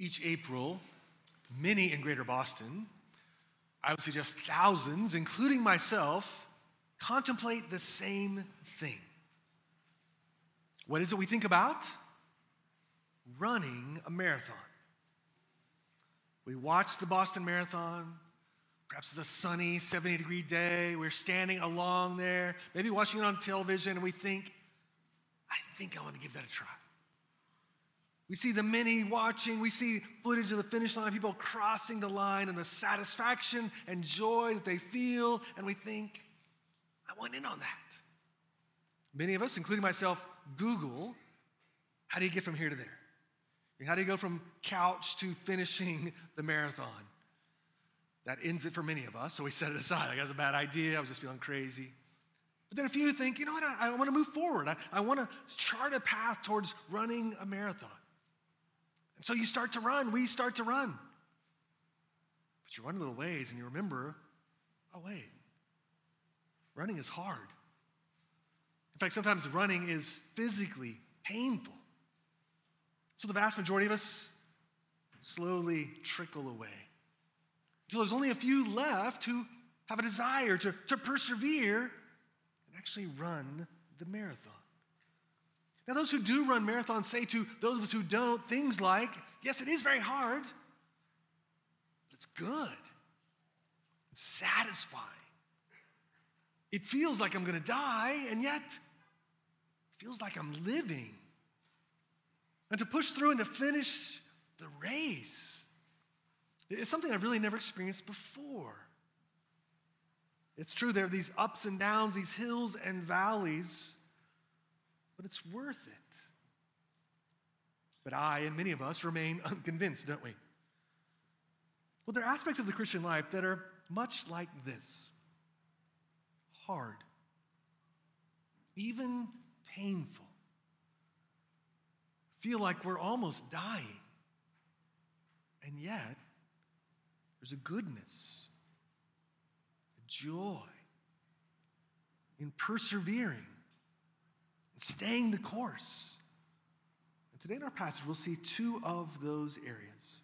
Each April, many in greater Boston, I would suggest thousands, including myself, contemplate the same thing. What is it we think about? Running a marathon. We watch the Boston Marathon. Perhaps it's a sunny 70 degree day. We're standing along there, maybe watching it on television, and we think, I think I want to give that a try. We see the many watching, we see footage of the finish line, people crossing the line, and the satisfaction and joy that they feel, and we think, I want in on that. Many of us, including myself, Google how do you get from here to there? How do you go from couch to finishing the marathon? That ends it for many of us, so we set it aside. Like, was a bad idea. I was just feeling crazy. But then a few think, you know what, I, I want to move forward. I, I want to chart a path towards running a marathon. And so you start to run, we start to run. But you run a little ways and you remember, oh, wait, running is hard. In fact, sometimes running is physically painful. So the vast majority of us slowly trickle away until there's only a few left who have a desire to, to persevere and actually run the marathon. Now, those who do run marathons say to those of us who don't things like, yes, it is very hard, but it's good, it's satisfying. It feels like I'm to die, and yet it feels like I'm living. And to push through and to finish the race is something I've really never experienced before. It's true, there are these ups and downs, these hills and valleys, but it's worth it. But I and many of us remain unconvinced, don't we? Well, there are aspects of the Christian life that are much like this hard, even painful feel like we're almost dying. And yet, there's a goodness, a joy in persevering staying the course. And today in our passage, we'll see two of those areas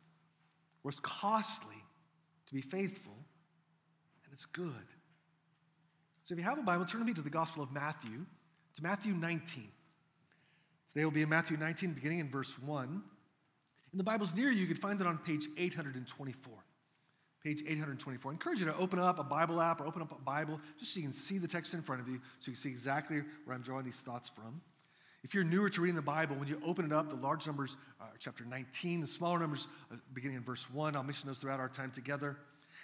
where it's costly to be faithful and it's good. So if you have a Bible, turn with me to the Gospel of Matthew. to Matthew 19. Today will be in Matthew 19, beginning in verse 1. In the Bibles near you, you can find it on page 824. Page 824. I encourage you to open up a Bible app or open up a Bible just so you can see the text in front of you, so you can see exactly where I'm drawing these thoughts from. If you're newer to reading the Bible, when you open it up, the large numbers are chapter 19, the smaller numbers uh, beginning in verse 1. I'll mention those throughout our time together.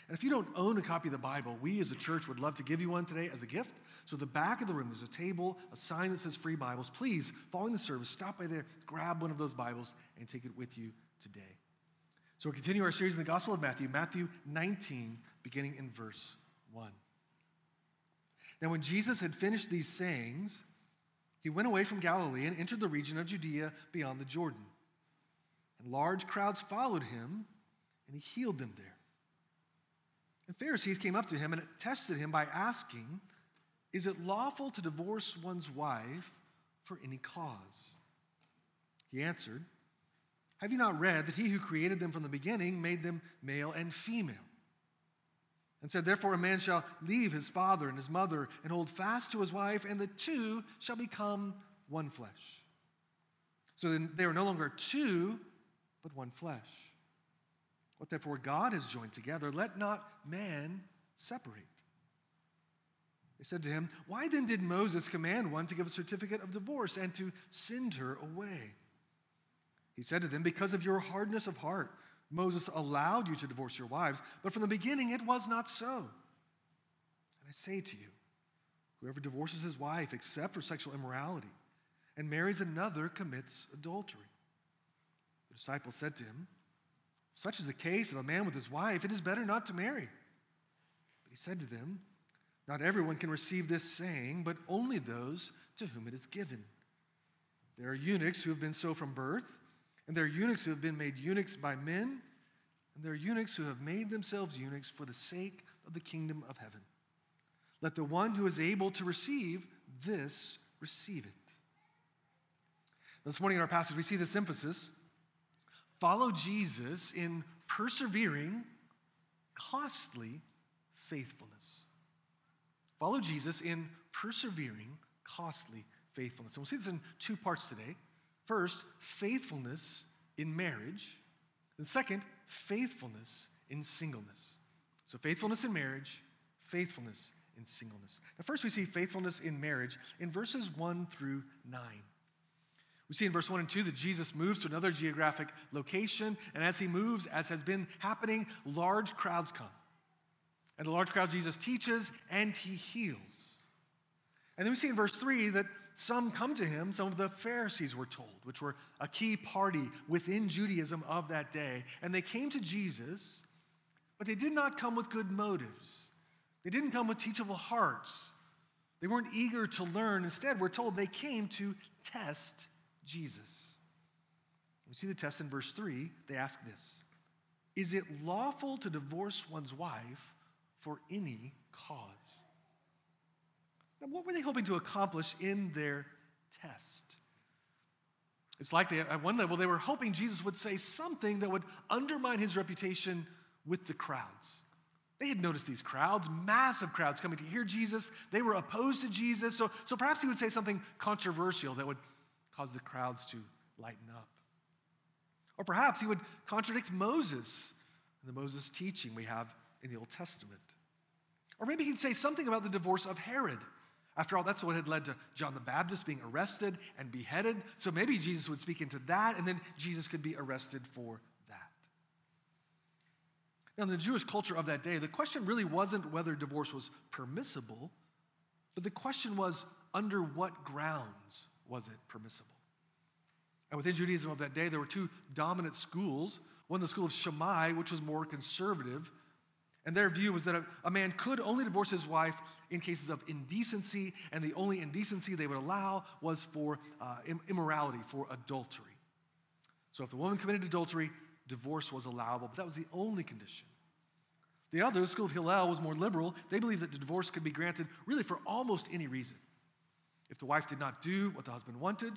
And if you don't own a copy of the Bible, we as a church would love to give you one today as a gift. So, the back of the room, there's a table, a sign that says free Bibles. Please, following the service, stop by there, grab one of those Bibles, and take it with you today. So, we're continuing our series in the Gospel of Matthew, Matthew 19, beginning in verse 1. Now, when Jesus had finished these sayings, he went away from Galilee and entered the region of Judea beyond the Jordan. And large crowds followed him, and he healed them there. And Pharisees came up to him and tested him by asking, is it lawful to divorce one's wife for any cause? He answered, Have you not read that he who created them from the beginning made them male and female? And said, Therefore, a man shall leave his father and his mother and hold fast to his wife, and the two shall become one flesh. So then they are no longer two, but one flesh. What therefore God has joined together, let not man separate. They said to him, Why then did Moses command one to give a certificate of divorce and to send her away? He said to them, Because of your hardness of heart, Moses allowed you to divorce your wives, but from the beginning it was not so. And I say to you, whoever divorces his wife except for sexual immorality and marries another commits adultery. The disciple said to him, Such is the case of a man with his wife, it is better not to marry. But he said to them, not everyone can receive this saying, but only those to whom it is given. There are eunuchs who have been so from birth, and there are eunuchs who have been made eunuchs by men, and there are eunuchs who have made themselves eunuchs for the sake of the kingdom of heaven. Let the one who is able to receive this receive it. This morning in our passage, we see this emphasis follow Jesus in persevering, costly faithfulness. Follow Jesus in persevering, costly faithfulness. And we'll see this in two parts today. First, faithfulness in marriage. And second, faithfulness in singleness. So, faithfulness in marriage, faithfulness in singleness. Now, first, we see faithfulness in marriage in verses 1 through 9. We see in verse 1 and 2 that Jesus moves to another geographic location, and as he moves, as has been happening, large crowds come. And a large crowd Jesus teaches and he heals. And then we see in verse 3 that some come to him, some of the Pharisees were told, which were a key party within Judaism of that day. And they came to Jesus, but they did not come with good motives. They didn't come with teachable hearts. They weren't eager to learn. Instead, we're told they came to test Jesus. We see the test in verse 3. They ask this Is it lawful to divorce one's wife for any cause? Now, what were they hoping to accomplish in their test? It's like they, at one level, they were hoping Jesus would say something that would undermine his reputation with the crowds. They had noticed these crowds, massive crowds coming to hear Jesus. They were opposed to Jesus. So, so perhaps he would say something controversial that would cause the crowds to lighten up. Or perhaps he would contradict Moses and the Moses teaching we have in the Old Testament. Or maybe he'd say something about the divorce of Herod. After all, that's what had led to John the Baptist being arrested and beheaded. So maybe Jesus would speak into that, and then Jesus could be arrested for that. now, in the Jewish culture of that day, the question really wasn't whether divorce was permissible, but the question was under what grounds was it permissible? And within Judaism of that day, there were two dominant schools. One, the school of Shammai, which was more conservative, and their view was that a, a, man could only divorce his wife in cases of indecency, and the only indecency they would allow was for uh, immorality, for adultery. So if the woman committed adultery, divorce was allowable, but that was the only condition. The other, the school of Hillel, was more liberal. They believed that the divorce could be granted really for almost any reason. If the wife did not do what the husband wanted,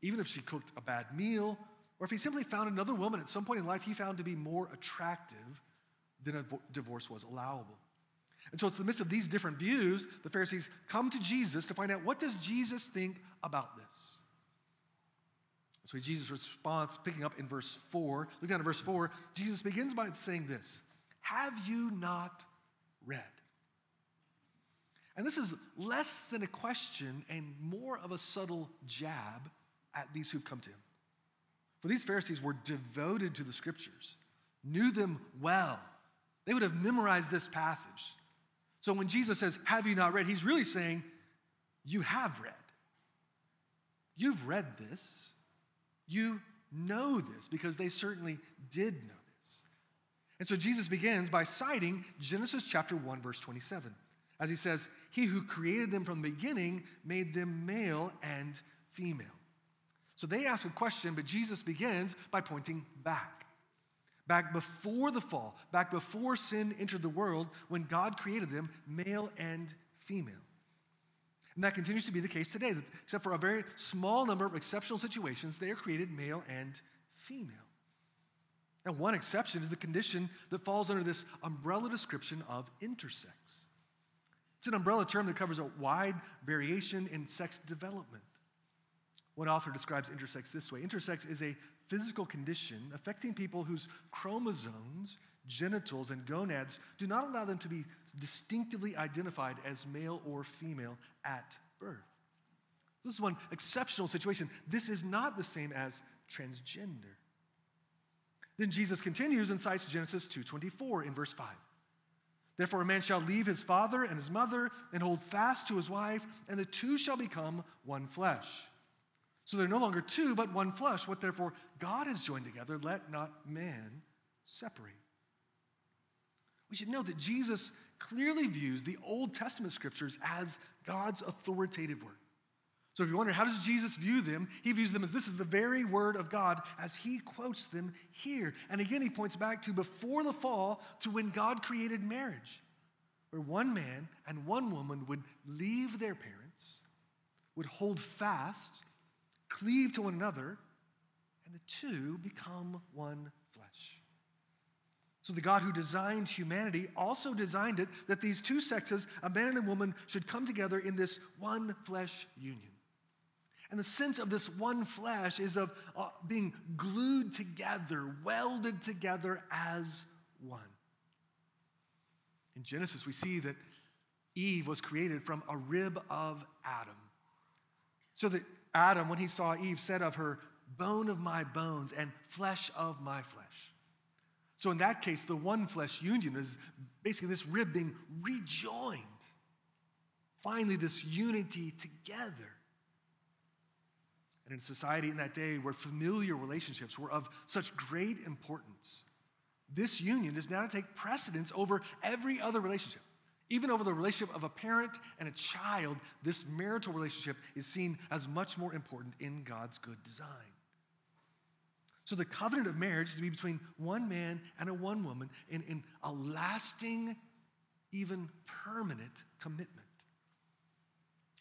even if she cooked a bad meal, or if he simply found another woman at some point in life he found to be more attractive, then a divorce was allowable. And so it's the midst of these different views, the Pharisees come to Jesus to find out what does Jesus think about this? So Jesus' response, picking up in verse 4, look down at verse 4, Jesus begins by saying this Have you not read? And this is less than a question and more of a subtle jab at these who've come to him. For these Pharisees were devoted to the scriptures, knew them well. They would have memorized this passage. So when Jesus says, Have you not read? He's really saying, You have read. You've read this. You know this because they certainly did know this. And so Jesus begins by citing Genesis chapter 1, verse 27, as he says, He who created them from the beginning made them male and female. So they ask a question, but Jesus begins by pointing back. Back before the fall, back before sin entered the world, when God created them, male and female. And that continues to be the case today, except for a very small number of exceptional situations, they are created male and female. Now, one exception is the condition that falls under this umbrella description of intersex. It's an umbrella term that covers a wide variation in sex development. One author describes intersex this way Intersex is a physical condition affecting people whose chromosomes genitals, and gonads do not allow them to be distinctively identified as male or female at birth. This is one exceptional situation. This is not the same as transgender. Then Jesus continues and cites Genesis 2:24 in verse 5. Therefore a man shall leave his father and his mother and hold fast to his wife, and the two shall become one flesh. So they're no longer two, but one flesh. What therefore God has joined together, let not man separate we should know that Jesus clearly views the Old Testament scriptures as God's authoritative word. So if you wonder, how does Jesus view them? He views them as this is the very word of God as he quotes them here. And again, he points back to before the fall to when God created marriage, where one man and one woman would leave their parents, would hold fast, cleave to one another, and the two become one flesh. So, the God who designed humanity also designed it that these two sexes, a man and a woman, should come together in this one flesh union. And the sense of this one flesh is of uh, being glued together, welded together as one. In Genesis, we see that Eve was created from a rib of Adam. So that Adam, when he saw Eve, said of her, bone of my bones and flesh of my flesh. So, in that case, the one flesh union is basically this rib being rejoined. Finally, this unity together. And in society in that day where familiar relationships were of such great importance, this union is now to take precedence over every other relationship. Even over the relationship of a parent and a child, this marital relationship is seen as much more important in God's good design. So the covenant of marriage is to be between one man and a one woman in, in a lasting, even permanent commitment.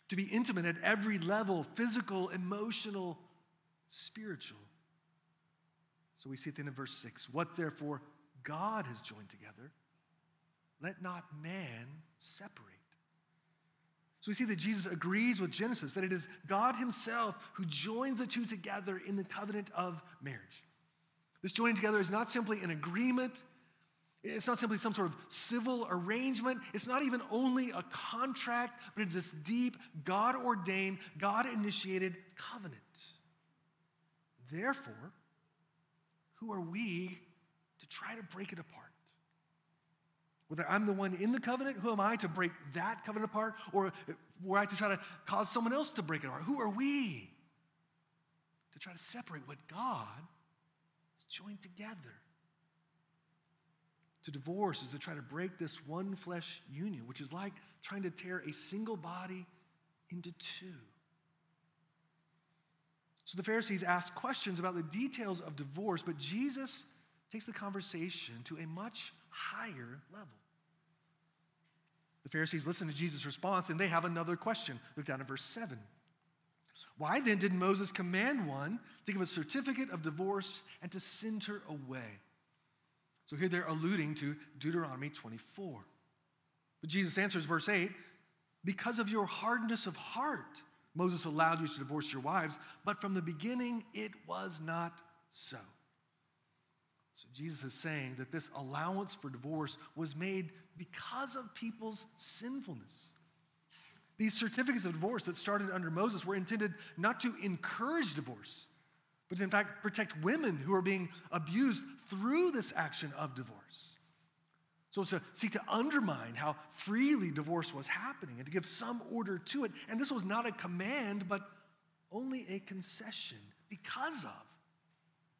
To be intimate at every level physical, emotional, spiritual. So we see at the end of verse 6 what therefore God has joined together, let not man separate. So we see that Jesus agrees with Genesis that it is God Himself who joins the two together in the covenant of marriage. This joining together is not simply an agreement, it's not simply some sort of civil arrangement, it's not even only a contract, but it's this deep, God ordained, God initiated covenant. Therefore, who are we to try to break it apart? Whether I'm the one in the covenant, who am I to break that covenant apart? Or were I to try to cause someone else to break it apart? Who are we to try to separate what God has joined together? To divorce is to try to break this one flesh union, which is like trying to tear a single body into two. So the Pharisees ask questions about the details of divorce, but Jesus takes the conversation to a much higher level. The Pharisees listen to Jesus' response and they have another question. Look down at verse 7. Why then did Moses command one to give a certificate of divorce and to send her away? So here they're alluding to Deuteronomy 24. But Jesus answers, verse 8 Because of your hardness of heart, Moses allowed you to divorce your wives, but from the beginning it was not so. So Jesus is saying that this allowance for divorce was made because of people's sinfulness. These certificates of divorce that started under Moses were intended not to encourage divorce, but to in fact protect women who are being abused through this action of divorce. So it's to seek to undermine how freely divorce was happening and to give some order to it. And this was not a command, but only a concession because of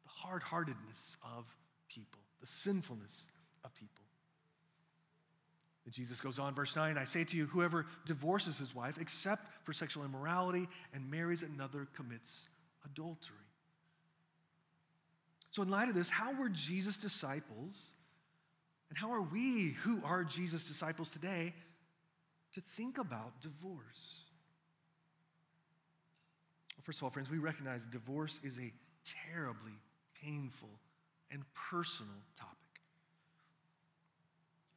the hard heartedness of people, the sinfulness of people. And Jesus goes on, verse 9 I say to you, whoever divorces his wife, except for sexual immorality, and marries another, commits adultery. So, in light of this, how were Jesus' disciples, and how are we, who are Jesus' disciples today, to think about divorce? Well, first of all, friends, we recognize divorce is a terribly painful and personal topic.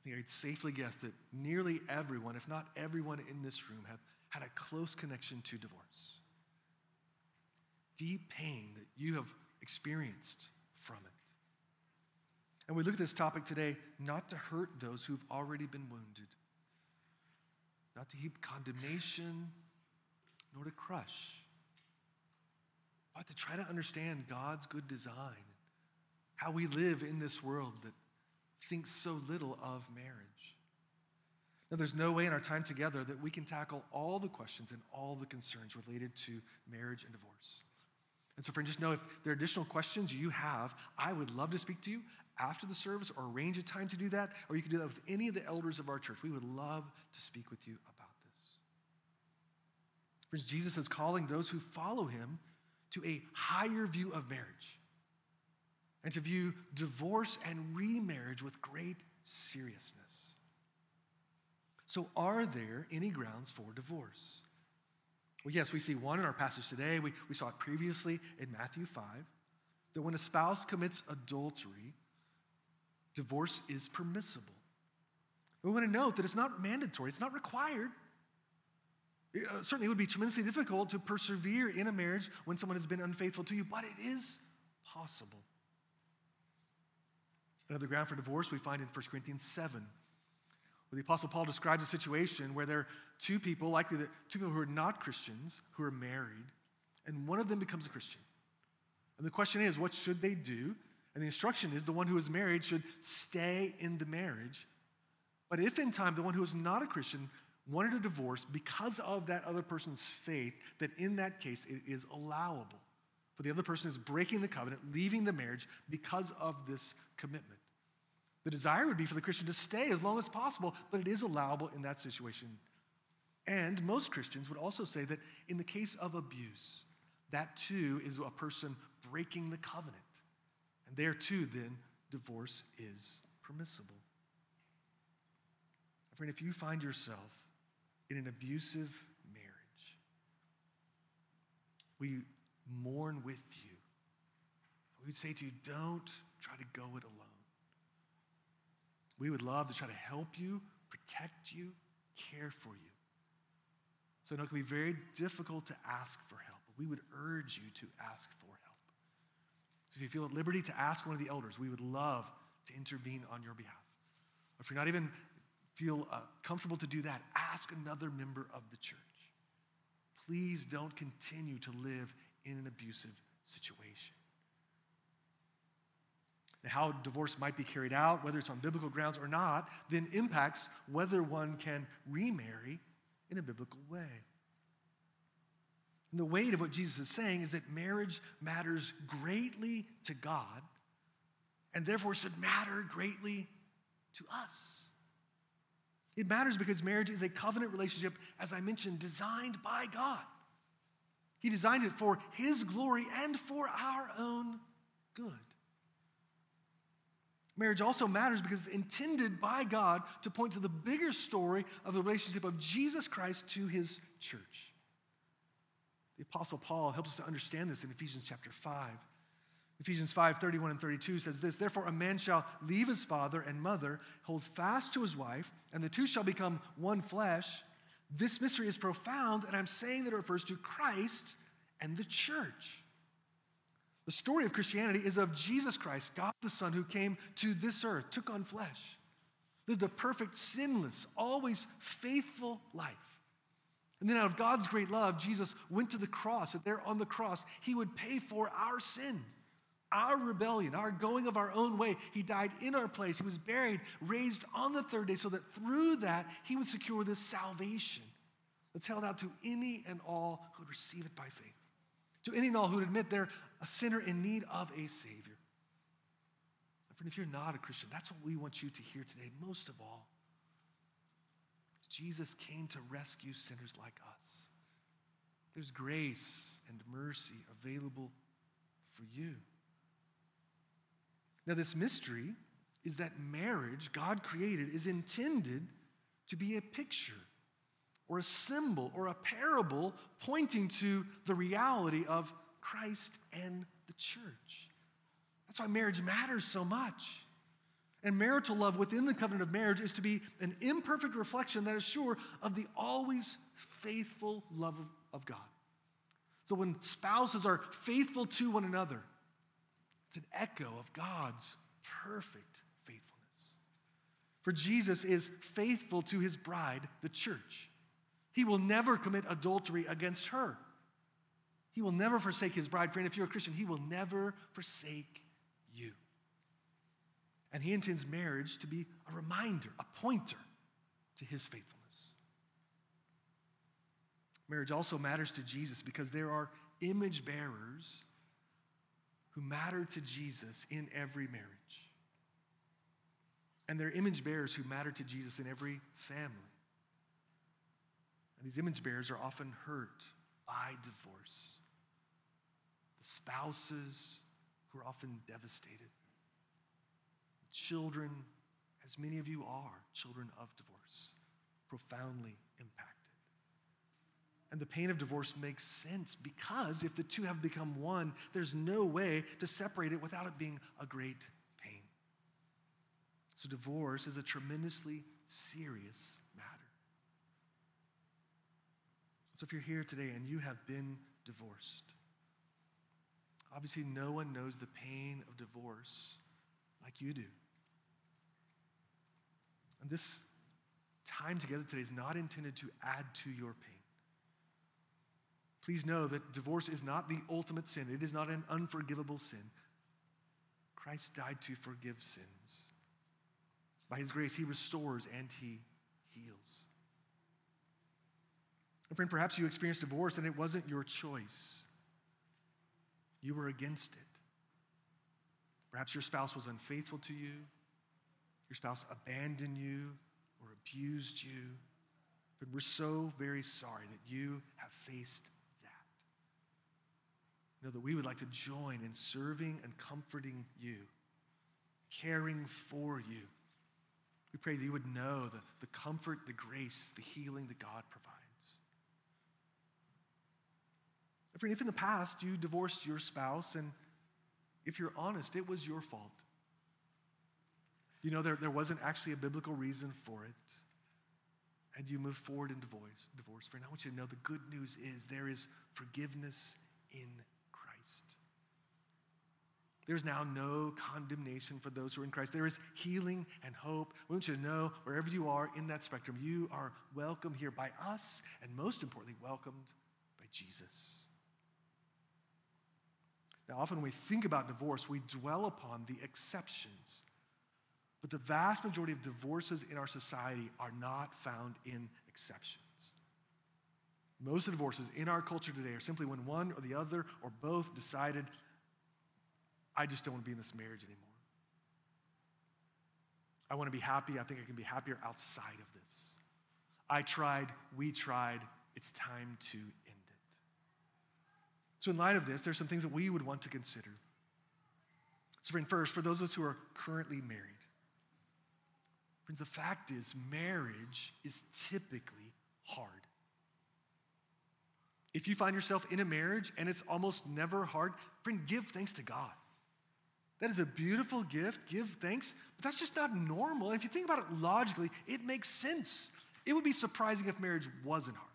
I think I'd safely guess that nearly everyone, if not everyone in this room, have had a close connection to divorce. Deep pain that you have experienced from it. And we look at this topic today not to hurt those who've already been wounded, not to heap condemnation, nor to crush, but to try to understand God's good design how we live in this world that thinks so little of marriage. Now, there's no way in our time together that we can tackle all the questions and all the concerns related to marriage and divorce. And so, friend, just know if there are additional questions you have, I would love to speak to you after the service or arrange a time to do that, or you can do that with any of the elders of our church. We would love to speak with you about this. Friends, Jesus is calling those who follow him to a higher view of marriage and to view divorce and remarriage with great seriousness. So, are there any grounds for divorce? Well, yes, we see one in our passage today. We, we saw it previously in Matthew 5. that when a spouse commits adultery, divorce is permissible. We want to note that it's not mandatory, it's not required. It, uh, certainly, it would be tremendously difficult to persevere in a marriage when someone has been unfaithful to you, but it is possible. Another ground for divorce we find in 1 Corinthians 7, where the Apostle Paul describes a situation where there are two people, likely the, two people who are not Christians, who are married, and one of them becomes a Christian. And the question is, what should they do? And the instruction is the one who is married should stay in the marriage. But if in time the one who is not a Christian wanted a divorce because of that other person's faith, that in that case it is allowable. For the other person is breaking the covenant, leaving the marriage because of this commitment. The desire would be for the Christian to stay as long as possible, but it is allowable in that situation. And most Christians would also say that in the case of abuse, that too is a person breaking the covenant. And there too, then, divorce is permissible. Friend, if you find yourself in an abusive marriage, we mourn with you. We would say to you, don't try to go it alone. We would love to try to help you, protect you, care for you. So it can be very difficult to ask for help, but we would urge you to ask for help. So if you feel at liberty to ask one of the elders, we would love to intervene on your behalf. If you're not even feel uh, comfortable to do that, ask another member of the church. Please don't continue to live in an abusive situation. Now, how divorce might be carried out, whether it's on biblical grounds or not, then impacts whether one can remarry in a biblical way. And the weight of what Jesus is saying is that marriage matters greatly to God and therefore should matter greatly to us. It matters because marriage is a covenant relationship, as I mentioned, designed by God. He designed it for His glory and for our own good. Marriage also matters because it's intended by God to point to the bigger story of the relationship of Jesus Christ to His church. The Apostle Paul helps us to understand this in Ephesians chapter 5. Ephesians 5 31 and 32 says this Therefore, a man shall leave his father and mother, hold fast to his wife, and the two shall become one flesh. This mystery is profound, and I'm saying that it refers to Christ and the church. The story of Christianity is of Jesus Christ, God the Son, who came to this earth, took on flesh, lived a perfect, sinless, always faithful life. And then, out of God's great love, Jesus went to the cross, and there on the cross, he would pay for our sins our rebellion, our going of our own way. He died in our place. He was buried, raised on the third day, so that through that, he would secure this salvation that's held out to any and all who would receive it by faith. To any and all who would admit they're a sinner in need of a Savior. friend, if you're not a Christian, that's what we want you to hear today, most of all. Jesus came to rescue sinners like us. There's grace and mercy available for you. Now, this mystery is that marriage, God created, is intended to be a picture or a symbol or a parable pointing to the reality of Christ and the church. That's why marriage matters so much. And marital love within the covenant of marriage is to be an imperfect reflection, that is sure, of the always faithful love of, God. So when spouses are faithful to one another, it's an echo of God's perfect faithfulness. For Jesus is faithful to his bride, the church. He will never commit adultery against her. He will never forsake his bride. Friend, if you're a Christian, he will never forsake you. And he intends marriage to be a reminder, a pointer to his faithfulness. Marriage also matters to Jesus because there are image bearers who matter to Jesus in every marriage. And they're image bearers who matter to Jesus in every family. And these image bearers are often hurt by divorce. The spouses who are often devastated. The children, as many of you are, children of divorce, profoundly impacted. And the pain of divorce makes sense because if the two have become one, there's no way to separate it without it being a great pain. So, divorce is a tremendously serious matter. So, if you're here today and you have been divorced, obviously no one knows the pain of divorce like you do. And this time together today is not intended to add to your pain. Please know that divorce is not the ultimate sin, it is not an unforgivable sin. Christ died to forgive sins. By his grace, he restores and he heals. And friend, perhaps you experienced divorce and it wasn't your choice. You were against it. Perhaps your spouse was unfaithful to you, your spouse abandoned you or abused you. But we're so very sorry that you have faced know that we would like to join in serving and comforting you, caring for you. We pray that you would know the, the comfort, the grace, the healing that God provides. If in the past you divorced your spouse, and if you're honest, it was your fault. You know, there, there wasn't actually a biblical reason for it. And you move forward in divorce, divorce. Friend, I want you to know the good news is there is forgiveness in there's now no condemnation for those who are in Christ. There is healing and hope. We want you to know wherever you are in that spectrum, you are welcome here by us, and most importantly, welcomed by Jesus. Now, often when we think about divorce, we dwell upon the exceptions. But the vast majority of divorces in our society are not found in exceptions. Most divorces in our culture today are simply when one or the other or both decided I just don't want to be in this marriage anymore. I want to be happy. I think I can be happier outside of this. I tried, we tried, it's time to end it. So, in light of this, there's some things that we would want to consider. So, friend, first, for those of us who are currently married, friends, the fact is, marriage is typically hard. If you find yourself in a marriage and it's almost never hard, friend, give thanks to God. That is a beautiful gift. Give thanks. But that's just not normal. And if you think about it logically, it makes sense. It would be surprising if marriage wasn't hard.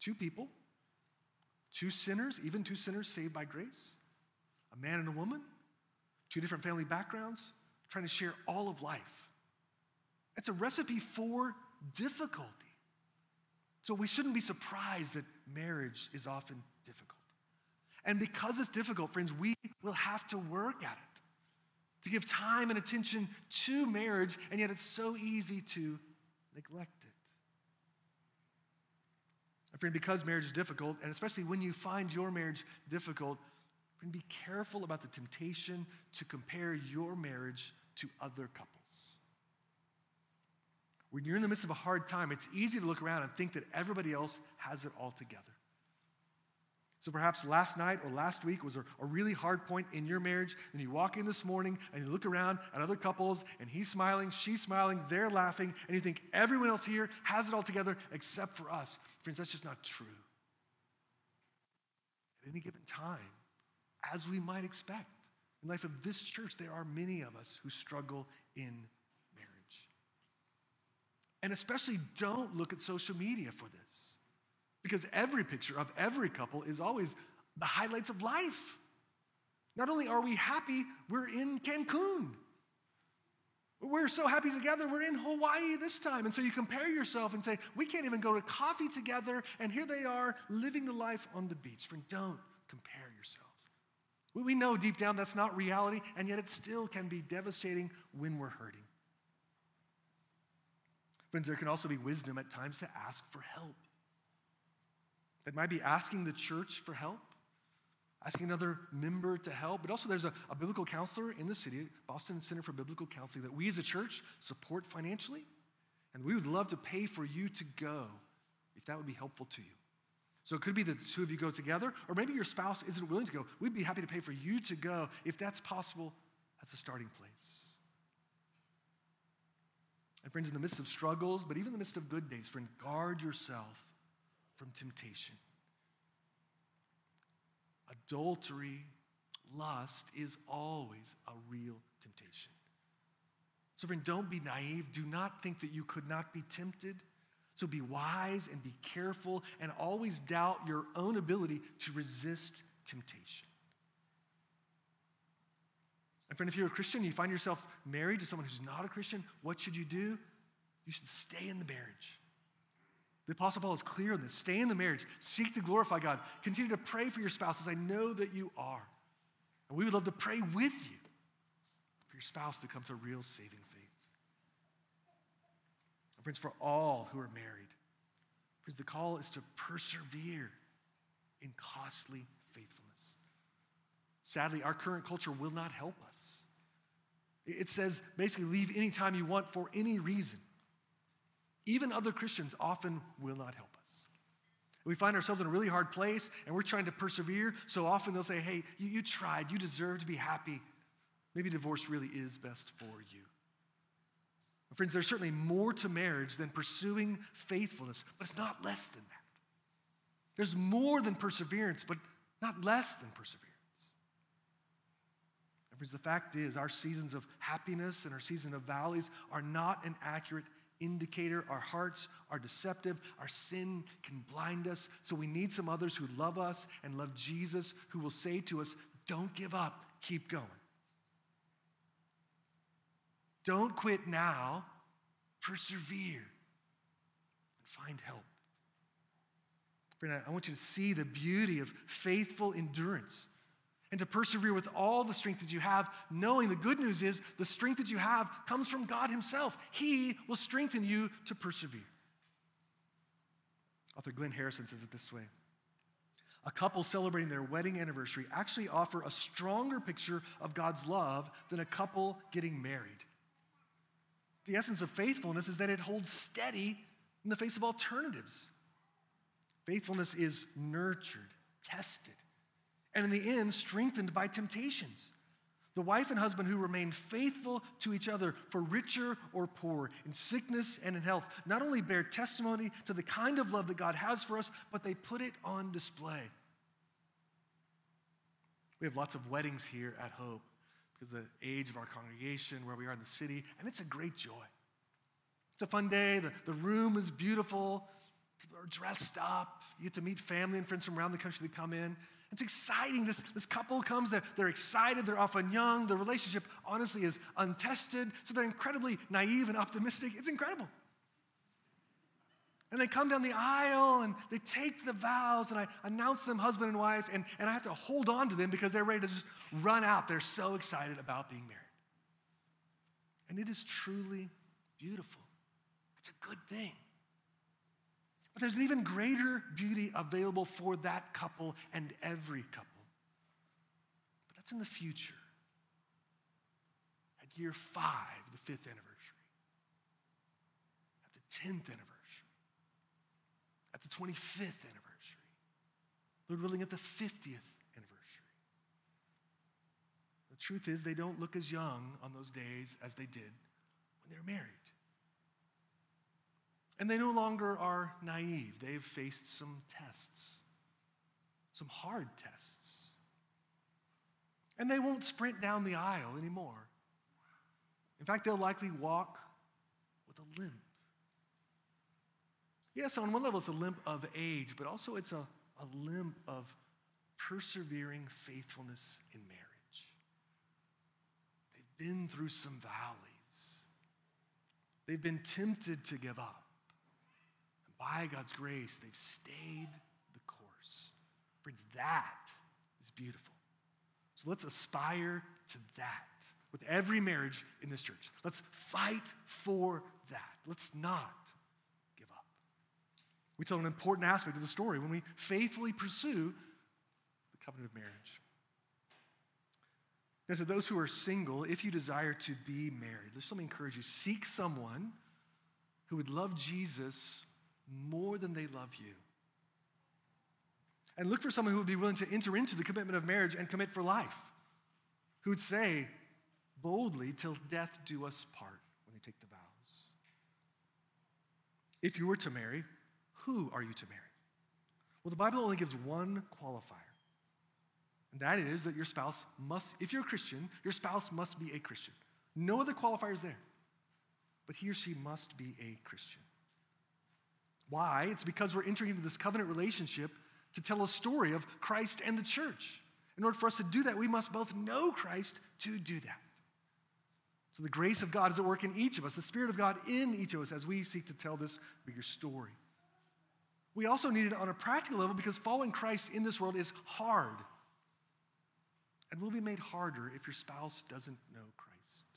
Two people, two sinners, even two sinners saved by grace, a man and a woman, two different family backgrounds, trying to share all of life. It's a recipe for difficulty. So we shouldn't be surprised that marriage is often difficult. And because it's difficult, friends, we will have to work at it to give time and attention to marriage, and yet it's so easy to neglect it. My friend, because marriage is difficult, and especially when you find your marriage difficult, friend, be careful about the temptation to compare your marriage to other couples. When you're in the midst of a hard time, it's easy to look around and think that everybody else has it all together. So perhaps last night or last week was a, a, really hard point in your marriage. And you walk in this morning and you look around at other couples and he's smiling, she's smiling, they're laughing, and you think everyone else here has it all together except for us. Friends, that's just not true. At any given time, as we might expect, in life of this church, there are many of us who struggle in. And especially don't look at social media for this. Because every picture of every couple is always the highlights of life. Not only are we happy, we're in Cancun. We're so happy together, we're in Hawaii this time. And so you compare yourself and say, we can't even go to coffee together, and here they are living the life on the beach. Friend, don't compare yourselves. We know deep down that's not reality, and yet it still can be devastating when we're hurting. Friends, there can also be wisdom at times to ask for help. That might be asking the church for help, asking another member to help. But also, there's a, a biblical counselor in the city, Boston Center for Biblical Counseling, that we as a church support financially. And we would love to pay for you to go if that would be helpful to you. So it could be the two of you go together, or maybe your spouse isn't willing to go. We'd be happy to pay for you to go if that's possible as a starting place. And friends, in the midst of struggles, but even in the midst of good days, friend, guard yourself from temptation. Adultery, lust is always a real temptation. So, friend, don't be naive. Do not think that you could not be tempted. So, be wise and be careful and always doubt your own ability to resist temptation. And, friend, if you're a Christian, you find yourself married to someone who's not a Christian, what should you do? You should stay in the marriage. The Apostle Paul is clear on this. Stay in the marriage. Seek to glorify God. Continue to pray for your spouse, as I know that you are. And we would love to pray with you for your spouse to come to real saving faith. And friends, for all who are married, friends, the call is to persevere in costly. Sadly, our current culture will not help us. It says basically leave anytime you want for any reason. Even other Christians often will not help us. We find ourselves in a really hard place and we're trying to persevere. So often they'll say, hey, you, you tried, you deserve to be happy. Maybe divorce really is best for you. Friends, there's certainly more to marriage than pursuing faithfulness, but it's not less than that. There's more than perseverance, but not less than perseverance. The fact is, our seasons of happiness and our season of valleys are not an accurate indicator. Our hearts are deceptive. Our sin can blind us. So we need some others who love us and love Jesus who will say to us, Don't give up, keep going. Don't quit now, persevere and find help. Friend, I want you to see the beauty of faithful endurance and to persevere with all the strength that you have, knowing the good news is the strength that you have comes from God Himself. He will strengthen you to persevere. Author Glenn Harrison says it this way A couple celebrating their wedding anniversary actually offer a stronger picture of God's love than a couple getting married. The essence of faithfulness is that it holds steady in the face of alternatives. Faithfulness is nurtured, tested, and in the end, strengthened by temptations. The wife and husband who remain faithful to each other for richer or poorer, in sickness and in health, not only bear testimony to the kind of love that God has for us, but they put it on display. We have lots of weddings here at Hope because the age of our congregation, where we are in the city, and it's a great joy. It's a fun day. The, the room is beautiful. People are dressed up. You get to meet family and friends from around the country that come in. It's exciting. This, this couple comes, they're, they're excited, they're often young. The relationship, honestly, is untested. So they're incredibly naive and optimistic. It's incredible. And they come down the aisle and they take the vows, and I announce them husband and wife, and, and I have to hold on to them because they're ready to just run out. They're so excited about being married. And it is truly beautiful. It's a good thing. But there's an even greater beauty available for that couple and every couple. But that's in the future. At year five, the fifth anniversary. At the 10th anniversary. At the 25th anniversary. Lord willing, at the 50th anniversary. The truth is, they don't look as young on those days as they did when they were married. And they no longer are naive. They've faced some tests, some hard tests. And they won't sprint down the aisle anymore. In fact, they'll likely walk with a limp. Yes, on one level, it's a limp of age, but also it's a, a limp of persevering faithfulness in marriage. They've been through some valleys, they've been tempted to give up by God's grace, they've stayed the course. Friends, that is beautiful. So let's aspire to that with every marriage in this church. Let's fight for that. Let's not give up. We tell an important aspect of the story when we faithfully pursue the covenant of marriage. Now, to those who are single, if you desire to be married, let me encourage you seek someone who would love Jesus more than they love you. And look for someone who would be willing to enter into the commitment of marriage and commit for life, who would say boldly, till death do us part when they take the vows. If you were to marry, who are you to marry? Well, the Bible only gives one qualifier. And that is that your spouse must, if you're a Christian, your spouse must be a Christian. No other qualifiers there. But he or she must be a Christian. Why? It's because we're entering into this covenant relationship to tell a story of Christ and the church. In order for us to do that, we must both know Christ to do that. So the grace of God is at work in each of us, the Spirit of God in each of us as we seek to tell this bigger story. We also need it on a practical level because following Christ in this world is hard and will be made harder if your spouse doesn't know Christ.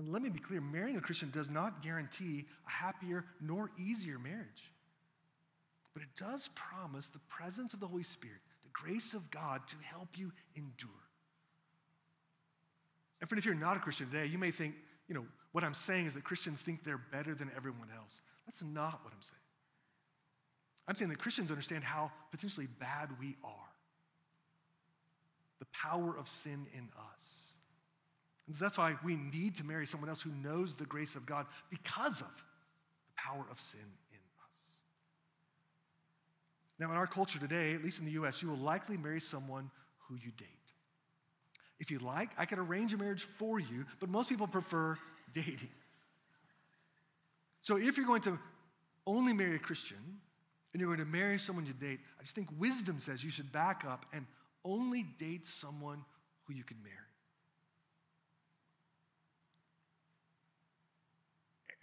Now, let me be clear marrying a Christian does not guarantee a happier nor easier marriage, but it does promise the presence of the Holy Spirit, the grace of God to help you endure. And friend, if you're not a Christian today, you may think, you know, what I'm saying is that Christians think they're better than everyone else. That's not what I'm saying. I'm saying that Christians understand how potentially bad we are, the power of sin in us. That's why we need to marry someone else who knows the grace of God because of the power of sin in us. Now, in our culture today, at least in the US, you will likely marry someone who you date. If you like, I could arrange a marriage for you, but most people prefer dating. So if you're going to only marry a Christian and you're going to marry someone you date, I just think wisdom says you should back up and only date someone who you can marry.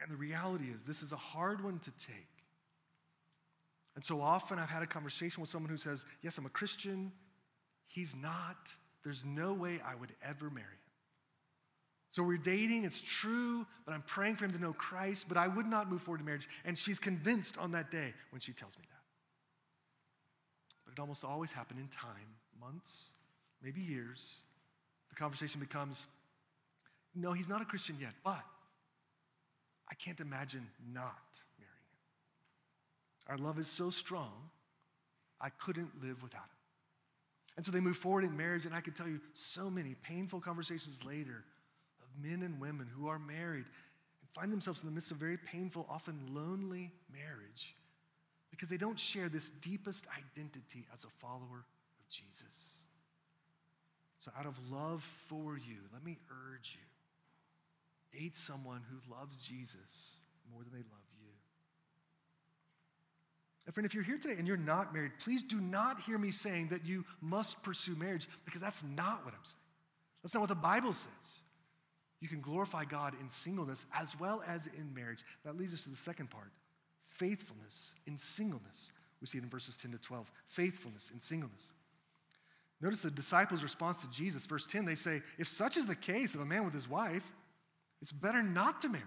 And the reality is, this is a hard one to take. And so often I've had a conversation with someone who says, Yes, I'm a Christian. He's not. There's no way I would ever marry him. So we're dating, it's true, but I'm praying for him to know Christ, but I would not move forward to marriage. And she's convinced on that day when she tells me that. But it almost always happened in time, months, maybe years. The conversation becomes, no, he's not a Christian yet, but I can't imagine not marrying him. Our love is so strong, I couldn't live without him. And so they move forward in marriage, and I could tell you so many painful conversations later of men and women who are married and find themselves in the midst of very painful, often lonely marriage because they don't share this deepest identity as a follower of Jesus. So, out of love for you, let me urge you Date someone who loves Jesus more than they love you. And friend, if you're here today and you're not married, please do not hear me saying that you must pursue marriage because that's not what I'm saying. That's not what the Bible says. You can glorify God in singleness as well as in marriage. That leads us to the second part faithfulness in singleness. We see it in verses 10 to 12. Faithfulness in singleness. Notice the disciples' response to Jesus. Verse 10, they say, If such is the case of a man with his wife, it's better not to marry.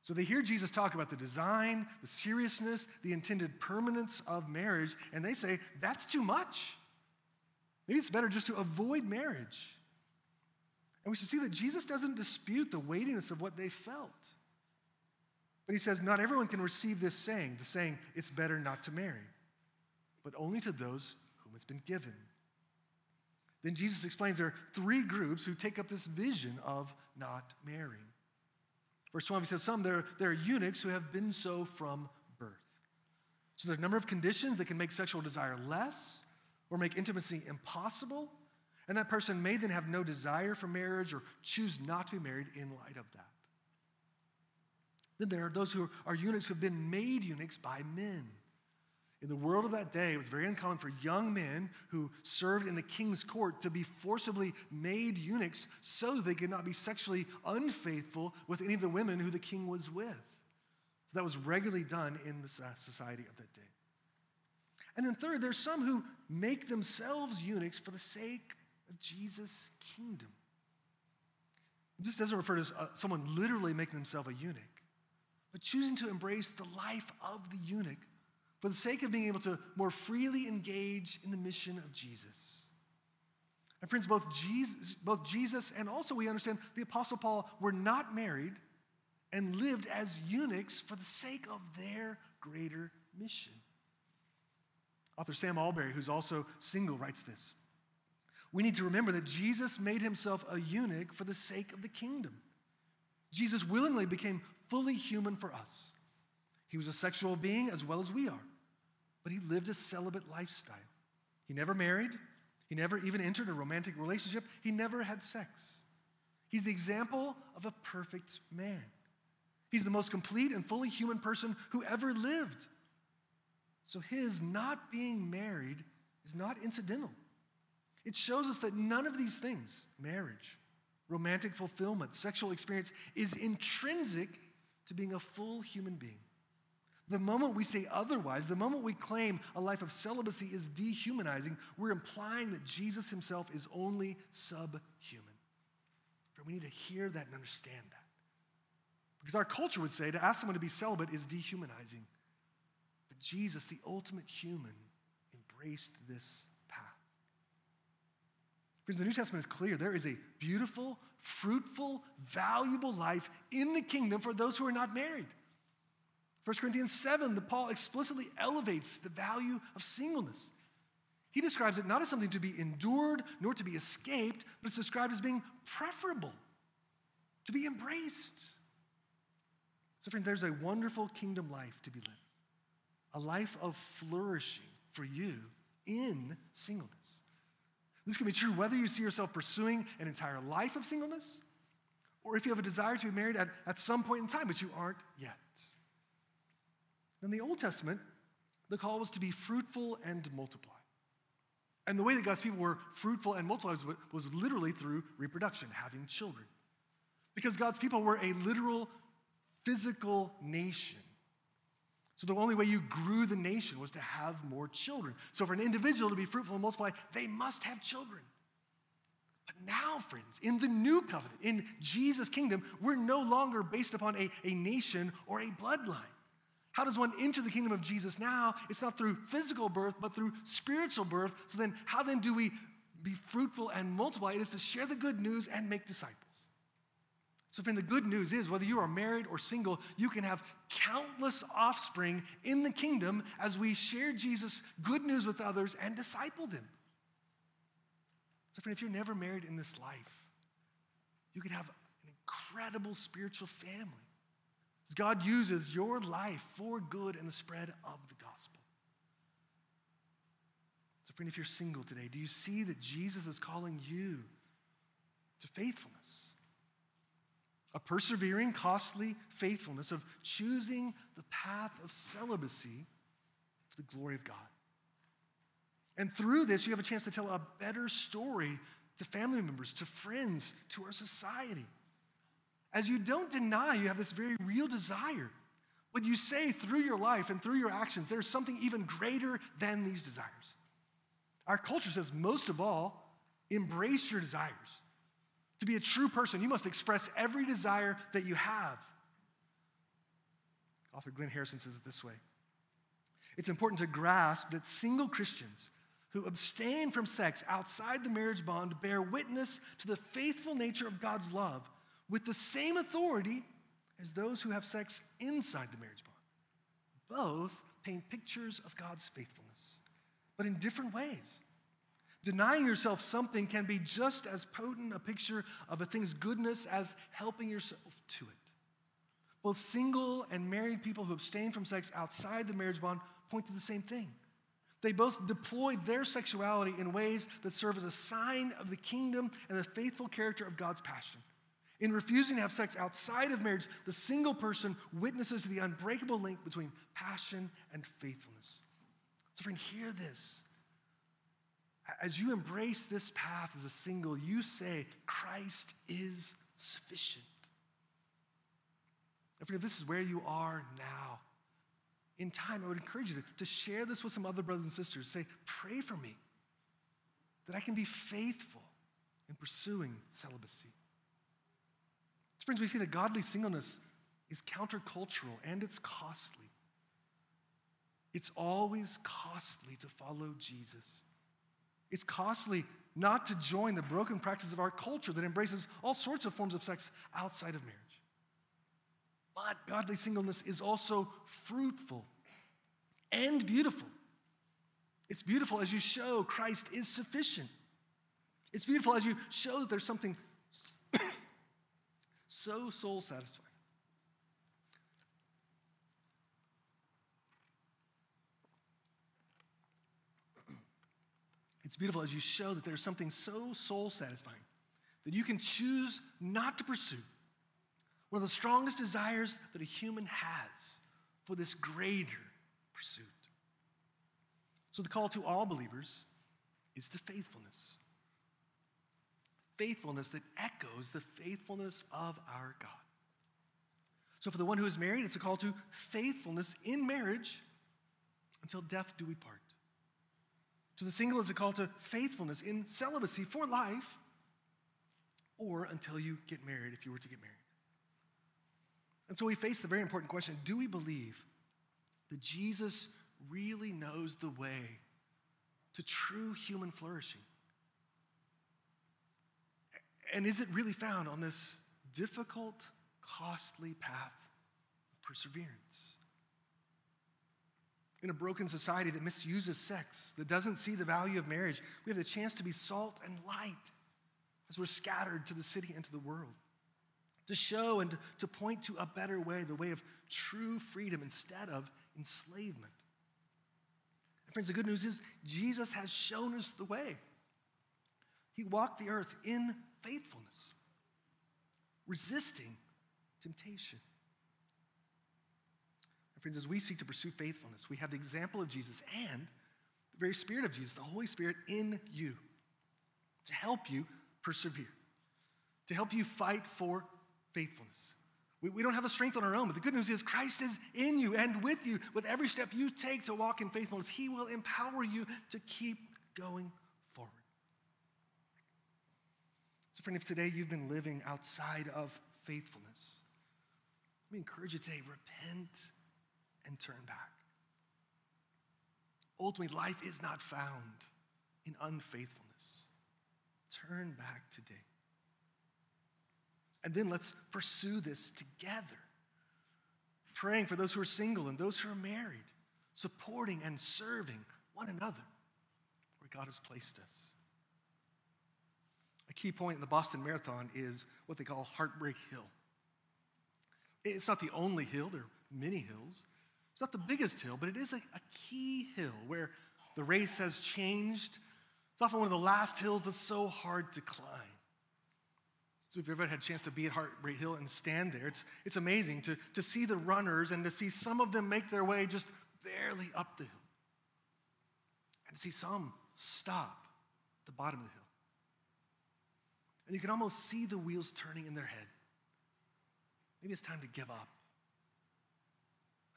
So they hear Jesus talk about the design, the seriousness, the intended permanence of marriage, and they say, that's too much. Maybe it's better just to avoid marriage. And we should see that Jesus doesn't dispute the weightiness of what they felt. But he says, not everyone can receive this saying, the saying, it's better not to marry, but only to those whom it's been given. Then Jesus explains there are three groups who take up this vision of not marrying. Verse 12, he says, Some there, there are eunuchs who have been so from birth. So there are a number of conditions that can make sexual desire less or make intimacy impossible. And that person may then have no desire for marriage or choose not to be married in light of that. Then there are those who are eunuchs who have been made eunuchs by men. In the world of that day, it was very uncommon for young men who served in the king's court to be forcibly made eunuchs so they could not be sexually unfaithful with any of the women who the king was with. So that was regularly done in the society of that day. And then, third, there's some who make themselves eunuchs for the sake of Jesus' kingdom. This doesn't refer to uh, someone literally making themselves a eunuch, but choosing to embrace the life of the eunuch for the sake of being able to more freely engage in the mission of Jesus. And friends, both Jesus, both Jesus and also we understand the Apostle Paul were not married and lived as eunuchs for the sake of their greater mission. Author Sam Allberry, who's also single, writes this. We need to remember that Jesus made himself a eunuch for the sake of the kingdom. Jesus willingly became fully human for us. He was a sexual being as well as we are. But he lived a celibate lifestyle. He never married, he never even entered a romantic relationship, he never had sex. He's the example of a perfect man. He's the most complete and fully human person who ever lived. So his not being married is not incidental. It shows us that none of these things, marriage, romantic fulfillment, sexual experience, is intrinsic to being a full human being. The moment we say otherwise, the moment we claim a life of celibacy is dehumanizing, we're implying that Jesus himself is only subhuman. We need to hear that and understand that. Because our culture would say to ask someone to be celibate is dehumanizing. But Jesus, the ultimate human, embraced this path. Friends, the New Testament is clear. There is a beautiful, fruitful, valuable life in the kingdom for those who are not married. 1 Corinthians 7, the Paul explicitly elevates the value of singleness. He describes it not as something to be endured nor to be escaped, but it's described as being preferable, to be embraced. So, friend, there's a wonderful kingdom life to be lived, a life of flourishing for you in singleness. This can be true whether you see yourself pursuing an entire life of singleness or if you have a desire to be married at, at some point in time, but you aren't yet. In the Old Testament, the call was to be fruitful and multiply. And the way that God's people were fruitful and multiply was, was literally through reproduction, having children. Because God's people were a literal, physical nation. So the only way you grew the nation was to have more children. So for an individual to be fruitful and multiply, they must have children. But now, friends, in the new covenant, in Jesus' kingdom, we're no longer based upon a, a nation or a bloodline. How does one enter the kingdom of Jesus now? It's not through physical birth, but through spiritual birth. So then, how then do we be fruitful and multiply? It is to share the good news and make disciples. So, friend, the good news is whether you are married or single, you can have countless offspring in the kingdom as we share Jesus' good news with others and disciple them. So, friend, if you're never married in this life, you can have an incredible spiritual family. God uses your life for good and the spread of the gospel. So, friend, if you're single today, do you see that Jesus is calling you to faithfulness? A persevering, costly faithfulness of choosing the path of celibacy for the glory of God. And through this, you have a chance to tell a better story to family members, to friends, to our society as you don't deny you have this very real desire. What you say through your life and through your actions, there's something even greater than these desires. Our culture says, most of all, embrace your desires. To be a true person, you must express every desire that you have. Author Glynn Harrison says it this way It's important to grasp that single Christians who abstain from sex outside the marriage bond bear witness to the faithful nature of God's love with the same authority as those who have sex inside the marriage bond. Both paint pictures of God's faithfulness, but in different ways. Denying yourself something can be just as potent a picture of a thing's goodness as helping yourself to it. Both single and married people who abstain from sex outside the marriage bond point to the same thing. They both deploy their sexuality in ways that serve as a sign of the kingdom and the faithful character of God's passion. In refusing to have sex outside of marriage, the single person witnesses the unbreakable link between passion and faithfulness. So, friend, hear this. As you embrace this path as a single, you say, Christ is sufficient. And friend, if this is where you are now, in time, I would encourage you to, to share this with some other brothers and sisters. Say, pray for me that I can be faithful in pursuing celibacy. Friends, we see that godly singleness is countercultural and it's costly. It's always costly to follow Jesus. It's costly not to join the broken practice of our culture that embraces all sorts of forms of sex outside of marriage. But godly singleness is also fruitful and beautiful. It's beautiful as you show Christ is sufficient. It's beautiful as you show that there's something so soul satisfying. It's beautiful as you show that there's something so soul satisfying that you can choose not to pursue one of the strongest desires that a human has for this greater pursuit. So, the call to all believers is to faithfulness. Faithfulness that echoes the faithfulness of our God. So, for the one who is married, it's a call to faithfulness in marriage until death do we part. To the single, it's a call to faithfulness in celibacy for life or until you get married, if you were to get married. And so we face the very important question do we believe that Jesus really knows the way to true human flourishing? And is it really found on this difficult, costly path of perseverance? In a broken society that misuses sex, that doesn't see the value of marriage, we have the chance to be salt and light as we're scattered to the city and to the world. To show and to, point to a better way, the way of true freedom instead of enslavement. And friends, the good news is Jesus has shown us the way. He walked the earth in faithfulness, resisting temptation. And friends, as we seek to pursue faithfulness, we have the example of Jesus and the very Spirit of Jesus, the Holy Spirit in you, to help you persevere, to help you fight for faithfulness. We, we don't have the strength on our own, but the good news is Christ is in you and with you. With every step you take to walk in faithfulness, He will empower you to keep going forward. So, friend, if today you've been living outside of faithfulness, let me encourage you today repent and turn back. Ultimately, life is not found in unfaithfulness. Turn back today. And then let's pursue this together. Praying for those who are single and those who are married, supporting and serving one another where God has placed us. A key point in the Boston Marathon is what they call Heartbreak Hill. It's not the only hill, there are many hills. It's not the biggest hill, but it is a, a key hill where the race has changed. It's often one of the last hills that's so hard to climb. So if you've ever had a chance to be at Heartbreak Hill and stand there, it's, it's amazing to, to see the runners and to see some of them make their way just barely up the hill. And see some stop at the bottom of the hill. And you can almost see the wheels turning in their head. Maybe it's time to give up.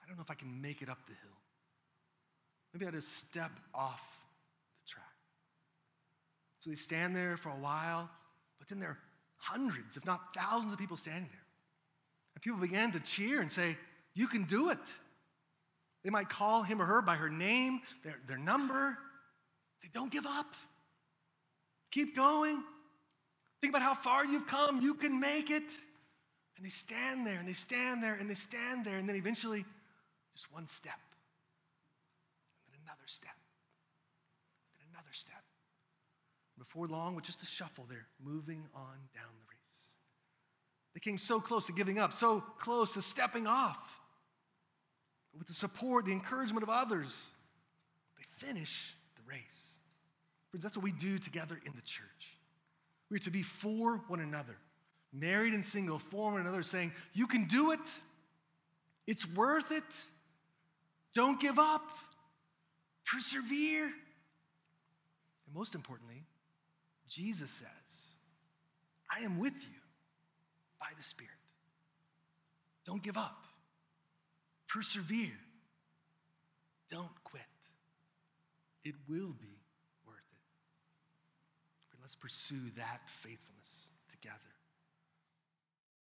I don't know if I can make it up the hill. Maybe I just step off the track. So they stand there for a while, but then there are hundreds, if not thousands of people standing there. And people began to cheer and say, You can do it. They might call him or her by her name, their, their number. Say, Don't give up. Keep going. Think about how far you've come. You can make it. And they stand there and they stand there and they stand there. And then eventually, just one step, and then another step, and then another step. Before long, with just a shuffle, they're moving on down the race. They came so close to giving up, so close to stepping off. But with the support, the encouragement of others, they finish the race. Friends, that's what we do together in the church. We're to be for one another, married and single, for one another, saying, You can do it. It's worth it. Don't give up. Persevere. And most importantly, Jesus says, I am with you by the Spirit. Don't give up. Persevere. Don't quit. It will be. Let's pursue that faithfulness.